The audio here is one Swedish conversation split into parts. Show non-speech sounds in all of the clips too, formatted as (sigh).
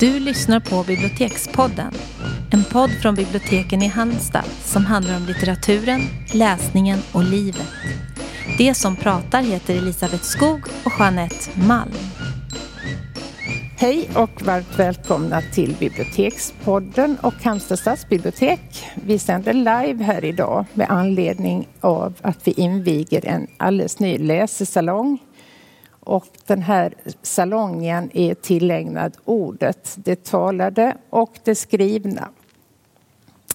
Du lyssnar på Bibliotekspodden. En podd från biblioteken i Halmstad som handlar om litteraturen, läsningen och livet. Det som pratar heter Elisabeth Skog och Jeanette Malm. Hej och varmt välkomna till Bibliotekspodden och Halmstad stadsbibliotek. Vi sänder live här idag med anledning av att vi inviger en alldeles ny läsesalong och den här salongen är tillägnad ordet, det talade och det skrivna.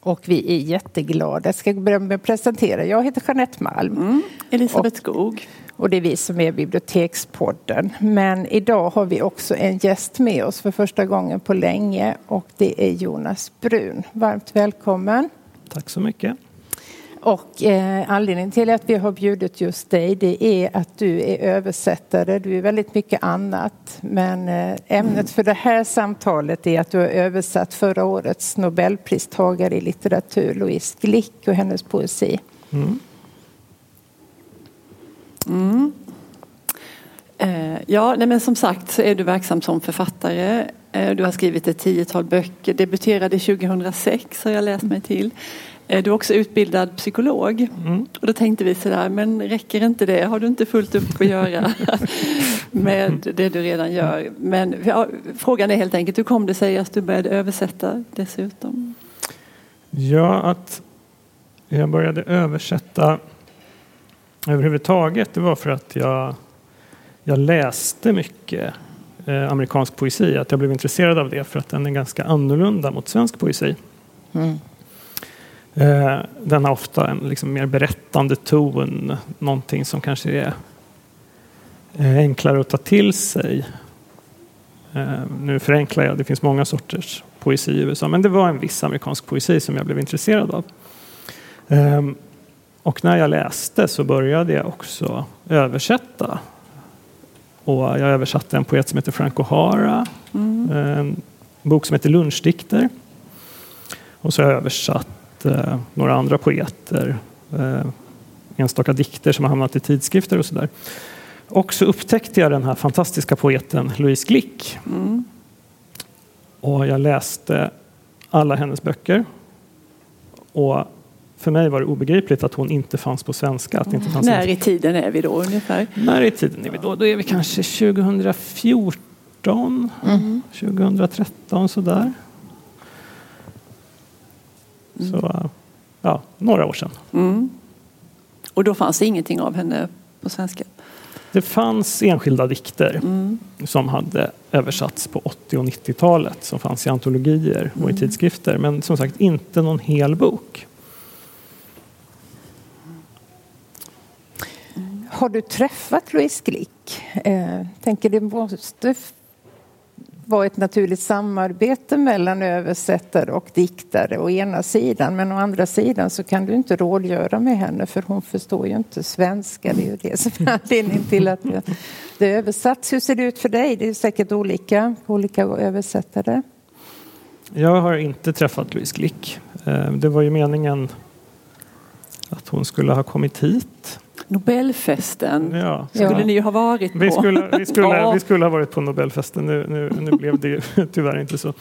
Och vi är jätteglada. Jag ska börja med att presentera. Jag heter Jeanette Malm. Mm, Elisabeth Skog. Och det är vi som är Bibliotekspodden. Men idag har vi också en gäst med oss för första gången på länge och det är Jonas Brun. Varmt välkommen. Tack så mycket. Och eh, anledningen till att vi har bjudit just dig det är att du är översättare. Du är väldigt mycket annat. Men eh, ämnet för det här samtalet är att du har översatt förra årets nobelpristagare i litteratur Louise Glick och hennes poesi. Mm. Mm. Eh, ja, nej men som sagt så är du verksam som författare. Eh, du har skrivit ett tiotal böcker. Debuterade 2006 har jag läst mig till. Eh, du är också utbildad psykolog. Mm. Och då tänkte vi sådär, men räcker inte det? Har du inte fullt upp att göra (laughs) med det du redan gör? Men ja, frågan är helt enkelt, hur kom det sig att du började översätta dessutom? Ja, att jag började översätta överhuvudtaget, det var för att jag, jag läste mycket eh, amerikansk poesi. Att jag blev intresserad av det för att den är ganska annorlunda mot svensk poesi. Mm. Eh, den har ofta en liksom mer berättande ton, någonting som kanske är eh, enklare att ta till sig. Eh, nu förenklar jag, det finns många sorters poesi i USA, men det var en viss amerikansk poesi som jag blev intresserad av. Och när jag läste så började jag också översätta. Och jag översatte en poet som heter Frank O'Hara, mm. en bok som heter Lunchdikter. Och så har jag översatt eh, några andra poeter, eh, enstaka dikter som har hamnat i tidskrifter och sådär. Och så upptäckte jag den här fantastiska poeten Louise Glick. Mm. Och jag läste alla hennes böcker. Och för mig var det obegripligt att hon inte fanns på svenska. Att inte fanns När i tiden är vi då ungefär? När i tiden är vi då? Då är vi kanske 2014, mm. 2013 sådär. Så ja, några år sedan. Mm. Och då fanns det ingenting av henne på svenska? Det fanns enskilda dikter mm. som hade översatts på 80 och 90-talet som fanns i antologier och i mm. tidskrifter. Men som sagt inte någon hel bok. Har du träffat Louise Glick? Eh, tänker det måste var ett naturligt samarbete mellan översättare och diktare å ena sidan. Men å andra sidan så kan du inte rådgöra med henne för hon förstår ju inte svenska. Det är ju det som är anledningen till att det översatts. Hur ser det ut för dig? Det är säkert olika olika översättare. Jag har inte träffat Louise Glick. Eh, det var ju meningen att hon skulle ha kommit hit Nobelfesten ja, skulle ni ju ha varit på. Vi skulle, vi skulle, vi skulle ha varit på Nobelfesten. Nu, nu, nu blev det ju (laughs) tyvärr inte så.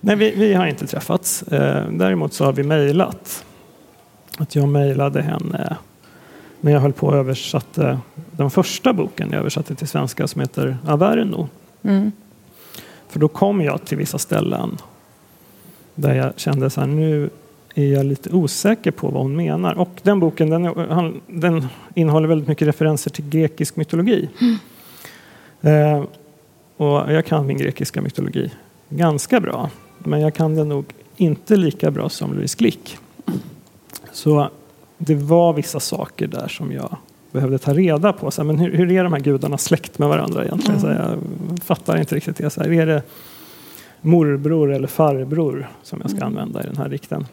Nej, vi, vi har inte träffats. Eh, däremot så har vi mejlat. Att jag mejlade henne när jag höll på att översatte den första boken jag översatte till svenska som heter Averno. Mm. För då kom jag till vissa ställen där jag kände så här nu är jag lite osäker på vad hon menar. Och den boken den, den innehåller väldigt mycket referenser till grekisk mytologi. Mm. Eh, och jag kan min grekiska mytologi ganska bra. Men jag kan den nog inte lika bra som Louise Glick. Så det var vissa saker där som jag behövde ta reda på. Så här, men hur, hur, är de här gudarna släkt med varandra egentligen? Mm. Så jag fattar inte riktigt det. Så här, är det morbror eller farbror som jag ska mm. använda i den här dikten?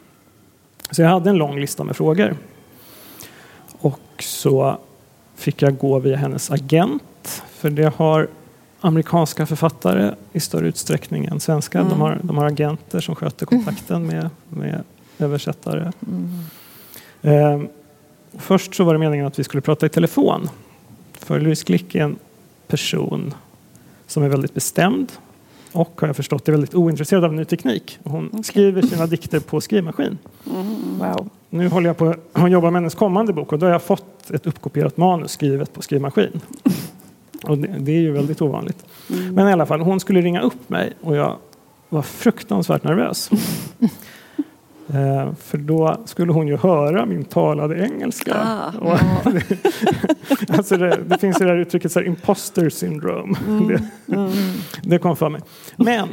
Så jag hade en lång lista med frågor. Och så fick jag gå via hennes agent. För det har amerikanska författare i större utsträckning än svenska. Mm. De, har, de har agenter som sköter kontakten med, med översättare. Mm. Eh, först så var det meningen att vi skulle prata i telefon. För Louise Glick är en person som är väldigt bestämd och har jag förstått är väldigt ointresserad av ny teknik. Hon okay. skriver sina dikter på skrivmaskin. Mm. Wow. Nu håller jag på att jobba med hennes kommande bok och då har jag fått ett uppkopierat manus skrivet på skrivmaskin. (laughs) Och det, det är ju väldigt ovanligt. Mm. Men i alla fall, hon skulle ringa upp mig och jag var fruktansvärt nervös. (laughs) Eh, för då skulle hon ju höra min talade engelska. Ah, och, (laughs) alltså det, det, finns ju det här uttrycket så här, imposter syndrome. Mm, det, mm. det kom för mig. Men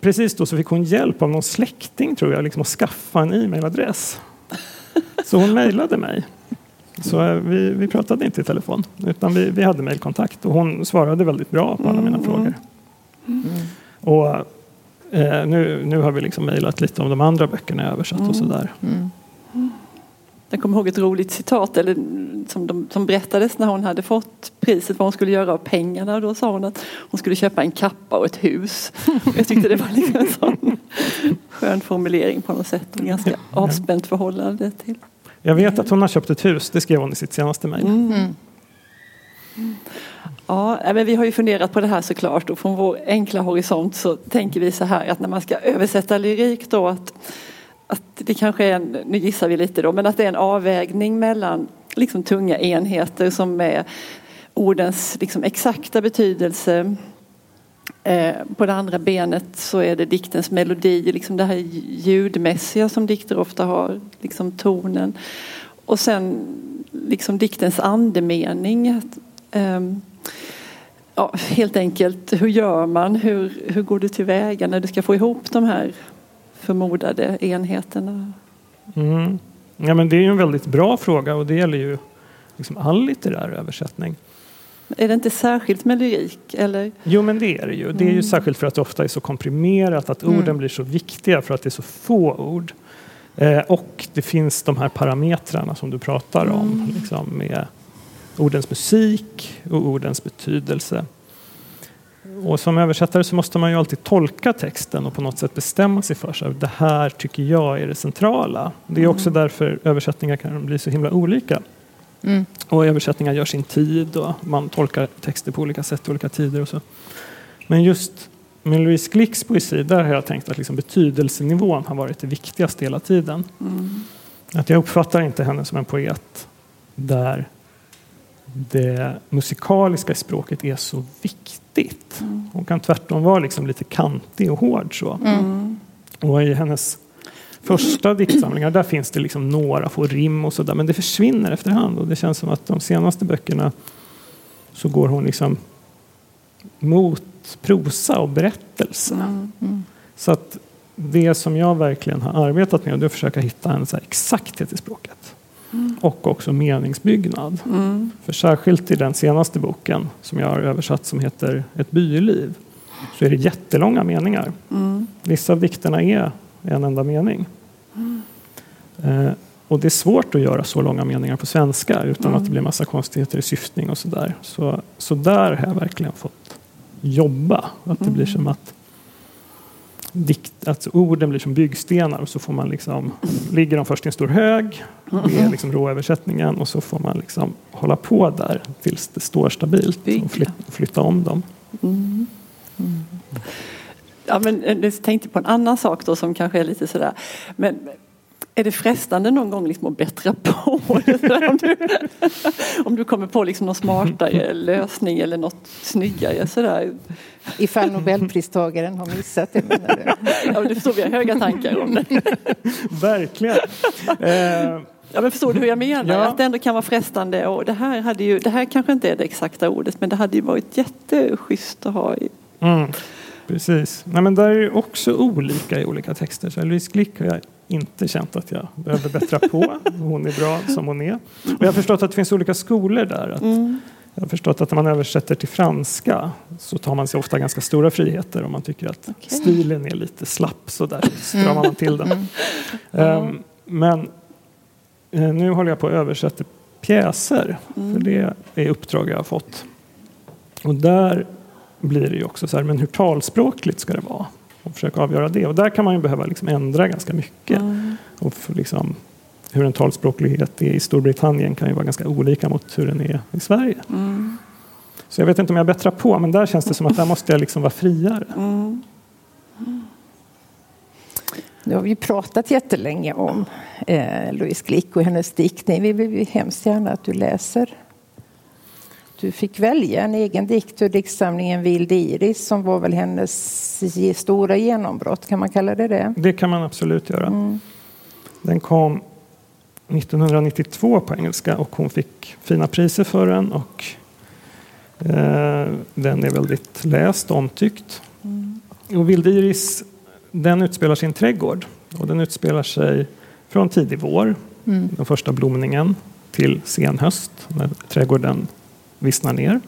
precis då så fick hon hjälp av någon släkting tror jag, liksom att skaffa en e-mailadress. Så hon mejlade mig. Så eh, vi, vi pratade inte i telefon, utan vi, vi hade mejlkontakt och hon svarade väldigt bra på alla mina mm. frågor. Mm. Och eh, nu, nu har vi liksom mejlat lite om de andra böckerna jag översatt och sådär. Mm. Jag kommer ihåg ett roligt citat eller, som, de, som berättades när hon hade fått priset vad hon skulle göra av pengarna. Då sa hon att hon skulle köpa en kappa och ett hus. (laughs) Jag tyckte det var liksom en sån skön formulering på något sätt. Och ganska avspänt förhållande till. Jag vet att hon har köpt ett hus, det skrev hon i sitt senaste mejl. Mm. Ja, men vi har ju funderat på det här såklart och från vår enkla horisont så tänker vi så här att när man ska översätta lyrik då att, att det kanske är en, nu gissar vi lite då, men att det är en avvägning mellan liksom tunga enheter som är ordens liksom exakta betydelse. Eh, på det andra benet så är det diktens melodi, liksom det här ljudmässiga som dikter ofta har, liksom tonen. Och sen liksom diktens andemening. Att, eh, ja, helt enkelt, hur gör man? Hur, hur går du tillväga när du ska få ihop de här förmodade enheterna? Mm. Ja, men det är ju en väldigt bra fråga och det gäller ju liksom all litterär översättning. Är det inte särskilt med lyrik? Eller? Jo, men det är det ju. Det är ju mm. särskilt för att det ofta är så komprimerat, att orden mm. blir så viktiga för att det är så få ord. Eh, och det finns de här parametrarna som du pratar om, mm. liksom med ordens musik och ordens betydelse. Och som översättare så måste man ju alltid tolka texten och på något sätt bestämma sig för sig. Det här tycker jag är det centrala. Det är också mm. därför översättningar kan bli så himla olika. Mm. Och översättningar gör sin tid och man tolkar texter på olika sätt i olika tider. Och så. Men just med Louise Glicks poesi, där har jag tänkt att liksom betydelsenivån har varit det viktigaste hela tiden. Mm. Att jag uppfattar inte henne som en poet där det musikaliska språket är så viktigt. Hon kan tvärtom vara liksom lite kantig och hård. Så. Mm. Och i hennes första diktsamlingar där finns det liksom några få rim och sådär men det försvinner efterhand och det känns som att de senaste böckerna så går hon liksom mot prosa och berättelse. Mm. Mm. Så att det som jag verkligen har arbetat med är att försöka hitta en så exakthet i språket. Mm. Och också meningsbyggnad. Mm. För särskilt i den senaste boken som jag har översatt som heter Ett byliv så är det jättelånga meningar. Mm. Vissa av dikterna är en enda mening. Eh, och det är svårt att göra så långa meningar på svenska utan mm. att det blir massa konstigheter i syftning och sådär. Så, så där har jag verkligen fått jobba. Att det blir som att dikt, att orden blir som byggstenar och så får man liksom, ligger de först i en stor hög, är liksom råöversättningen och så får man liksom hålla på där tills det står stabilt och flytta, flytta om dem. Mm. Mm. Ja, men jag eh, tänkte på en annan sak då som kanske är lite sådär. Men är det frestande någon gång liksom att bättra på om, du, om du kommer på liksom någon smartare lösning eller något snyggare sådär. Ifall nobelpristagaren har missat det menar du? Ja, du förstår vi har höga tankar om det. Verkligen. Eh. Ja, men förstår du hur jag menar? Ja. Att det ändå kan vara frestande. Och det, här hade ju, det här kanske inte är det exakta ordet men det hade ju varit jätteschysst att ha i. Mm. Precis. Nej, men där är det också olika i olika texter. Så Louise Glick jag inte känt att jag behöver bättra på. Hon är bra som hon är. Och jag har förstått att det finns olika skolor där. Att mm. Jag har förstått att när man översätter till franska så tar man sig ofta ganska stora friheter om man tycker att okay. stilen är lite slapp så där stramar man till den. Mm. Um, men uh, nu håller jag på att översätta pjäser. Mm. För det är uppdrag jag har fått. Och där blir det ju också så här, men hur talspråkligt ska det vara? Och försöka avgöra det. Och där kan man ju behöva liksom ändra ganska mycket. Mm. Och liksom, hur en talspråklighet är i Storbritannien kan ju vara ganska olika mot hur den är i Sverige. Mm. Så jag vet inte om jag bättrar på, men där känns det som att där måste jag liksom vara friare. Mm. Nu har vi pratat jättelänge om eh, Louise Glick och hennes diktning. Vi vill hemskt gärna att du läser. Du fick välja en egen dikt ur diktsamlingen Vild Iris som var väl hennes stora genombrott, kan man kalla det det? Det kan man absolut göra. Mm. Den kom 1992 på engelska och hon fick fina priser för den och eh, den är väldigt läst och omtyckt. Mm. Och Vild Iris den utspelar sig i en trädgård och den utspelar sig från tidig vår, mm. den första blomningen, till sen höst när trädgården vissnar ner.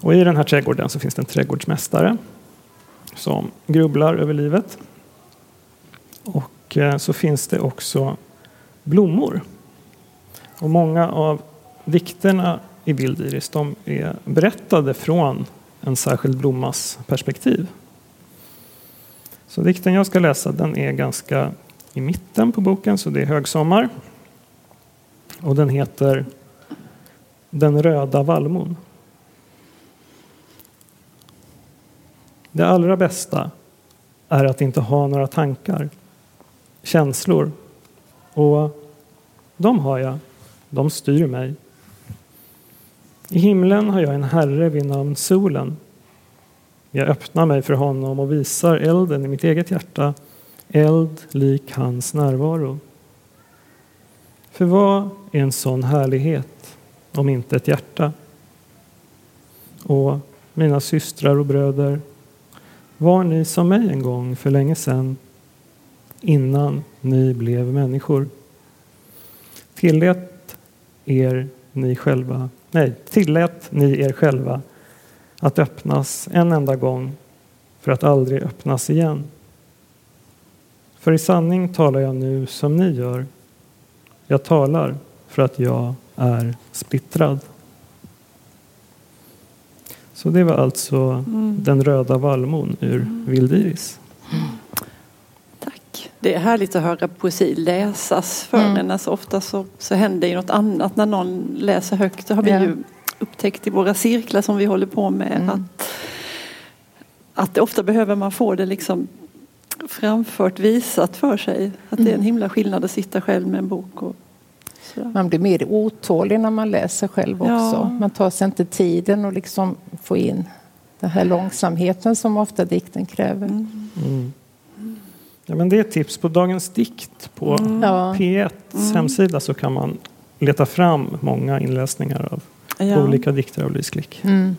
Och i den här trädgården så finns det en trädgårdsmästare som grubblar över livet. Och eh, så finns det också blommor. Och många av dikterna i Bildiris de är berättade från en särskild blommas perspektiv. Så dikten jag ska läsa den är ganska i mitten på boken, så det är högsommar. Och den heter den röda vallmon. Det allra bästa är att inte ha några tankar, känslor. Och de har jag, de styr mig. I himlen har jag en herre vid namn solen jag öppnar mig för honom och visar elden i mitt eget hjärta, eld lik hans närvaro. För vad är en sån härlighet om inte ett hjärta? Och mina systrar och bröder, var ni som mig en gång för länge sedan innan ni blev människor? Tillät er ni själva, nej, tillät ni er själva att öppnas en enda gång för att aldrig öppnas igen. För i sanning talar jag nu som ni gör. Jag talar för att jag är splittrad. Så det var alltså mm. Den röda vallmon ur mm. Vildiris. Tack. Det är härligt att höra poesi läsas för mm. en. Alltså ofta så, så händer ju något annat när någon läser högt. Det har vi ja. ju upptäckt i våra cirklar som vi håller på med. Mm. Att, att ofta behöver man få det liksom framfört, visat för sig. Att det är en mm. himla skillnad att sitta själv med en bok. Och man blir mer otålig när man läser själv också. Ja. Man tar sig inte tiden att liksom få in den här långsamheten som ofta dikten kräver. Mm. Mm. Ja, men det är ett tips. På Dagens dikt på mm. P1 mm. hemsida så kan man leta fram många inläsningar av ja. olika dikter av Louise Glick. Mm.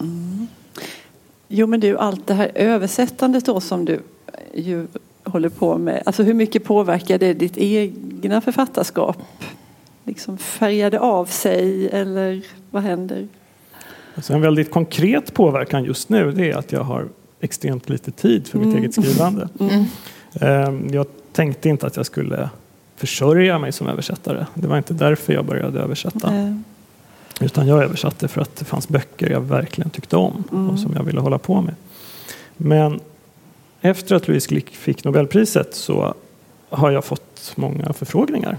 Mm. Jo men du, allt det här översättandet då som du ju håller på med. Alltså hur mycket påverkar det ditt egna författarskap? Liksom färgade av sig eller vad händer? Alltså en väldigt konkret påverkan just nu det är att jag har extremt lite tid för mitt mm. eget skrivande. Mm. Ehm, jag tänkte inte att jag skulle försörja mig som översättare. Det var inte därför jag började översätta. Mm. Utan jag översatte för att det fanns böcker jag verkligen tyckte om mm. och som jag ville hålla på med. Men efter att Louise Glick fick Nobelpriset så har jag fått många förfrågningar.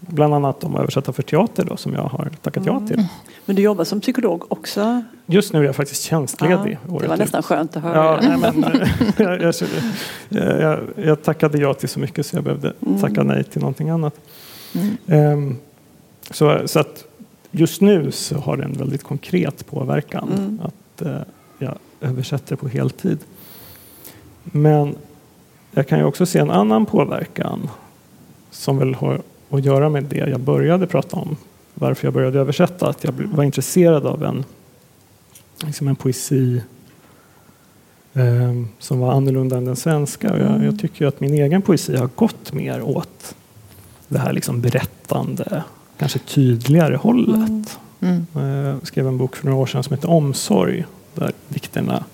Bland annat om att översätta för teater då, som jag har tackat ja till. Mm. Men du jobbar som psykolog också? Just nu är jag faktiskt tjänstledig. Ja, det var nästan ut. skönt att höra. Ja, nej, men, (laughs) jag, jag, jag, jag, tackade ja till så mycket så jag behövde mm. tacka nej till någonting annat. Mm. Um, så, så att just nu så har det en väldigt konkret påverkan mm. att uh, jag översätter på heltid. Men jag kan ju också se en annan påverkan som väl har att göra med det jag började prata om. Varför jag började översätta. Att jag var intresserad av en, liksom en poesi eh, som var annorlunda än den svenska. Och jag, mm. jag, tycker att min egen poesi har gått mer åt det här liksom berättande, kanske tydligare hållet. Mm. Mm. Jag skrev en bok för några år sedan som heter Omsorg. Där dikterna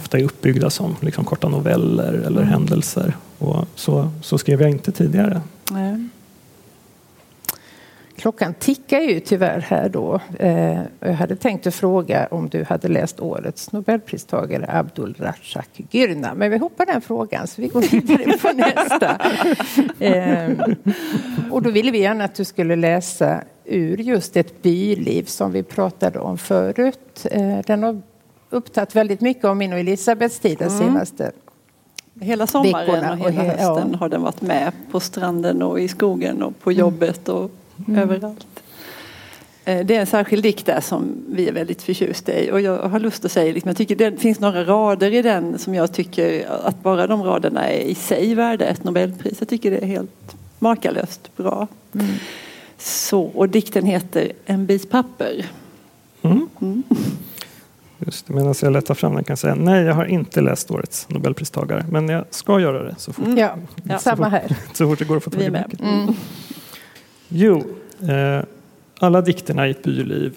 ofta är uppbyggda som liksom korta noveller eller mm. händelser. Och så, så skrev jag inte tidigare. Nej. Klockan tickar ju tyvärr här då. Eh, jag hade tänkt att fråga om du hade läst årets nobelpristagare Abdul Razak Gürna. Men vi hoppar den frågan så vi går vidare på (laughs) nästa. Eh, och då ville vi gärna att du skulle läsa ur just ett byliv som vi pratade om förut. Eh, den har upptagit väldigt mycket av min och Elisabeths tid de mm. senaste Hela sommaren och hela hösten ja. har den varit med på stranden och i skogen och på mm. jobbet och mm. överallt. Eh, det är en särskild dikt där som vi är väldigt förtjusta i och jag har lust att säga, liksom, jag tycker det finns några rader i den som jag tycker att bara de raderna är i sig värda ett nobelpris. Jag tycker det är helt makalöst bra. Mm. Så, och dikten heter En bit papper. Mm. Just det, medan jag letar fram den kan jag säga nej, jag har inte läst årets nobelpristagare, men jag ska göra det så fort, mm. ja, ja. Så samma här. (laughs) så fort det går att få tag i boken. Mm. Jo, eh, alla dikterna i ett byliv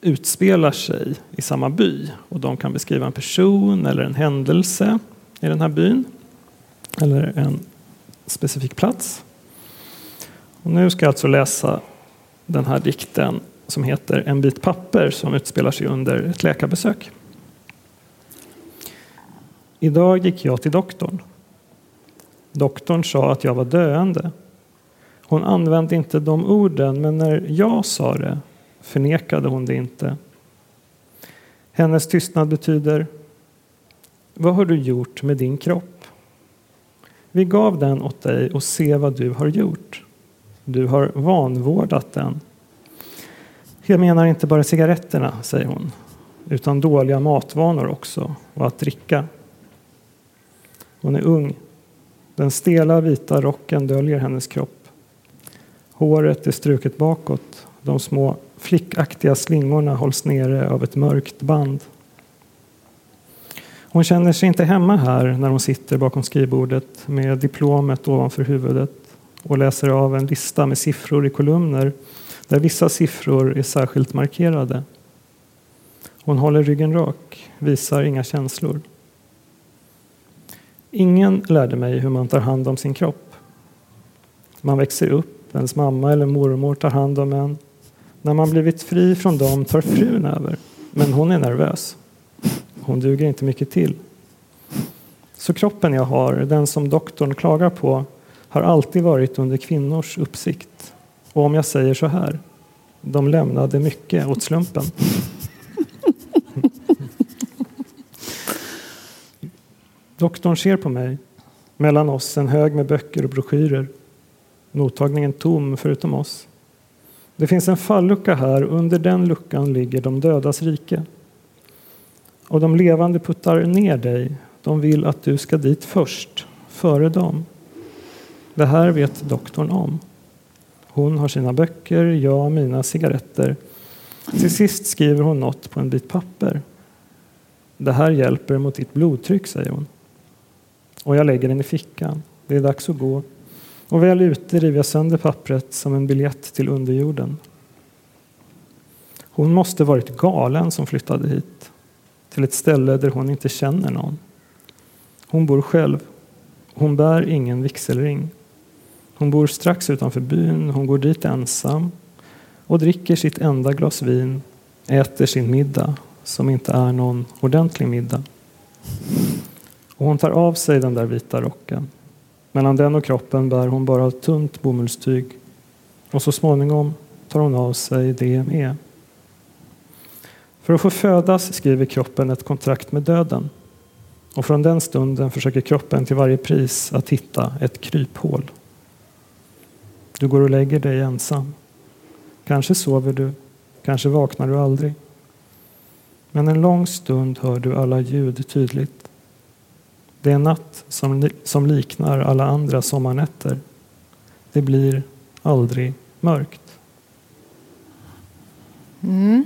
utspelar sig i samma by och de kan beskriva en person eller en händelse i den här byn eller en specifik plats. Och nu ska jag alltså läsa den här dikten som heter En bit papper som utspelar sig under ett läkarbesök. Idag gick jag till doktorn. Doktorn sa att jag var döende. Hon använde inte de orden, men när jag sa det förnekade hon det inte. Hennes tystnad betyder Vad har du gjort med din kropp? Vi gav den åt dig och se vad du har gjort. Du har vanvårdat den. Jag menar inte bara cigaretterna, säger hon, utan dåliga matvanor också och att dricka. Hon är ung. Den stela vita rocken döljer hennes kropp. Håret är struket bakåt. De små flickaktiga slingorna hålls nere av ett mörkt band. Hon känner sig inte hemma här när hon sitter bakom skrivbordet med diplomet ovanför huvudet och läser av en lista med siffror i kolumner där vissa siffror är särskilt markerade. Hon håller ryggen rak, visar inga känslor. Ingen lärde mig hur man tar hand om sin kropp. Man växer upp, ens mamma eller mormor tar hand om en. När man blivit fri från dem tar frun över, men hon är nervös. Hon duger inte mycket till. Så kroppen jag har, den som doktorn klagar på, har alltid varit under kvinnors uppsikt. Och om jag säger så här, de lämnade mycket åt slumpen. (laughs) Doktorn ser på mig. Mellan oss en hög med böcker och broschyrer. Mottagningen tom förutom oss. Det finns en fallucka här. Under den luckan ligger de dödas rike. Och de levande puttar ner dig. De vill att du ska dit först, före dem. Det här vet doktorn om. Hon har sina böcker, jag mina cigaretter. Till sist skriver hon något på en bit papper. Det här hjälper mot ditt blodtryck, säger hon. Och jag lägger den i fickan. Det är dags att gå. Och väl ute river jag sönder pappret som en biljett till underjorden. Hon måste varit galen som flyttade hit. Till ett ställe där hon inte känner någon. Hon bor själv. Hon bär ingen vigselring. Hon bor strax utanför byn, hon går dit ensam och dricker sitt enda glas vin, äter sin middag som inte är någon ordentlig middag. Och hon tar av sig den där vita rocken. Mellan den och kroppen bär hon bara tunt bomullstyg och så småningom tar hon av sig det med. För att få födas skriver kroppen ett kontrakt med döden. Och från den stunden försöker kroppen till varje pris att hitta ett kryphål. Du går och lägger dig ensam. Kanske sover du, kanske vaknar du aldrig. Men en lång stund hör du alla ljud tydligt. Det är en natt som, som liknar alla andra sommarnätter. Det blir aldrig mörkt. Mm.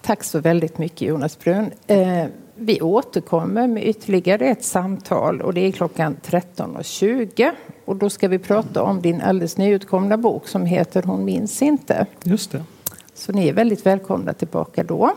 Tack så väldigt mycket Jonas Brun. Eh, vi återkommer med ytterligare ett samtal och det är klockan 13.20 och då ska vi prata om din alldeles nyutkomna bok som heter Hon minns inte. Just det. Så ni är väldigt välkomna tillbaka då.